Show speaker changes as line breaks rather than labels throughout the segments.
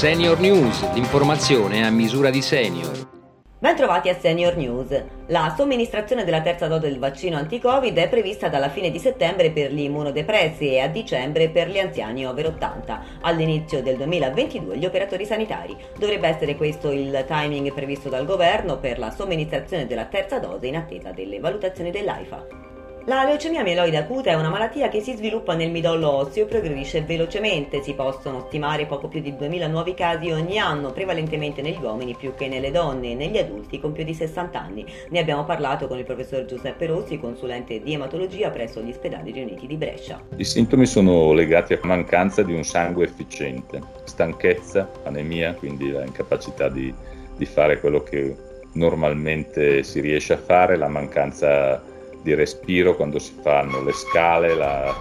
Senior News, l'informazione a misura di senior.
Bentrovati a Senior News. La somministrazione della terza dose del vaccino anti-Covid è prevista dalla fine di settembre per gli immunodepressi e a dicembre per gli anziani over 80. All'inizio del 2022 gli operatori sanitari. Dovrebbe essere questo il timing previsto dal governo per la somministrazione della terza dose in attesa delle valutazioni dell'AIFA. La leucemia mieloide acuta è una malattia che si sviluppa nel midollo osseo e progredisce velocemente. Si possono stimare poco più di 2000 nuovi casi ogni anno, prevalentemente negli uomini più che nelle donne e negli adulti con più di 60 anni. Ne abbiamo parlato con il professor Giuseppe Rossi, consulente di ematologia presso gli ospedali riuniti di Brescia.
I sintomi sono legati a mancanza di un sangue efficiente, stanchezza, anemia, quindi la incapacità di, di fare quello che normalmente si riesce a fare, la mancanza di respiro quando si fanno le scale, la...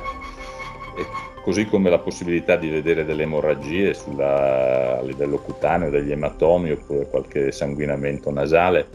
così come la possibilità di vedere delle emorragie sulla... a livello cutaneo, degli ematomi oppure qualche sanguinamento nasale,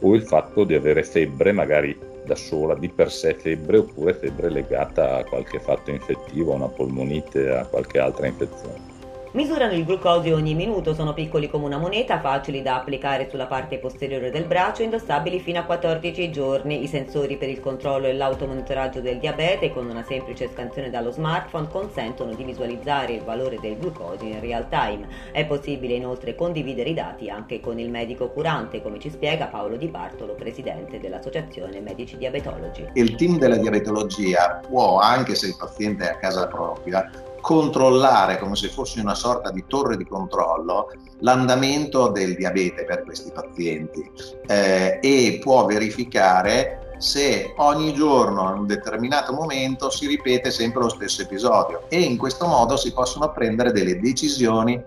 o il fatto di avere febbre magari da sola, di per sé febbre, oppure febbre legata a qualche fatto infettivo, a una polmonite, a qualche altra infezione.
Misurano il glucosio ogni minuto, sono piccoli come una moneta, facili da applicare sulla parte posteriore del braccio, indossabili fino a 14 giorni. I sensori per il controllo e l'automonitoraggio del diabete con una semplice scansione dallo smartphone consentono di visualizzare il valore del glucosio in real time. È possibile inoltre condividere i dati anche con il medico curante, come ci spiega Paolo Di Bartolo, presidente dell'Associazione Medici Diabetologi.
Il team della diabetologia può, anche se il paziente è a casa propria, controllare come se fosse una sorta di torre di controllo l'andamento del diabete per questi pazienti eh, e può verificare se ogni giorno in un determinato momento si ripete sempre lo stesso episodio e in questo modo si possono prendere delle decisioni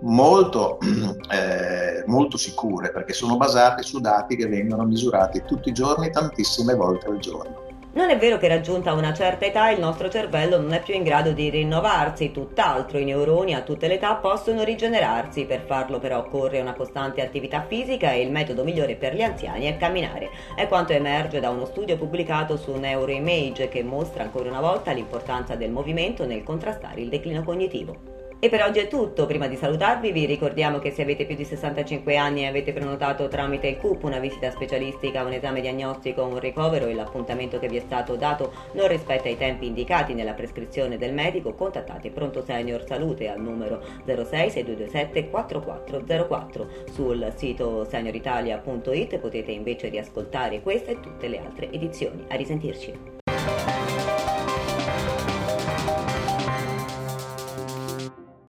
molto, eh, molto sicure perché sono basate su dati che vengono misurati tutti i giorni tantissime volte al giorno.
Non è vero che raggiunta una certa età il nostro cervello non è più in grado di rinnovarsi, tutt'altro i neuroni a tutte le età possono rigenerarsi, per farlo però occorre una costante attività fisica e il metodo migliore per gli anziani è camminare. È quanto emerge da uno studio pubblicato su Neuroimage che mostra ancora una volta l'importanza del movimento nel contrastare il declino cognitivo. E per oggi è tutto, prima di salutarvi vi ricordiamo che se avete più di 65 anni e avete prenotato tramite il CUP una visita specialistica, un esame diagnostico o un ricovero e l'appuntamento che vi è stato dato non rispetta i tempi indicati nella prescrizione del medico, contattate Pronto Senior Salute al numero 066227 4404. Sul sito senioritalia.it potete invece riascoltare queste e tutte le altre edizioni. A risentirci.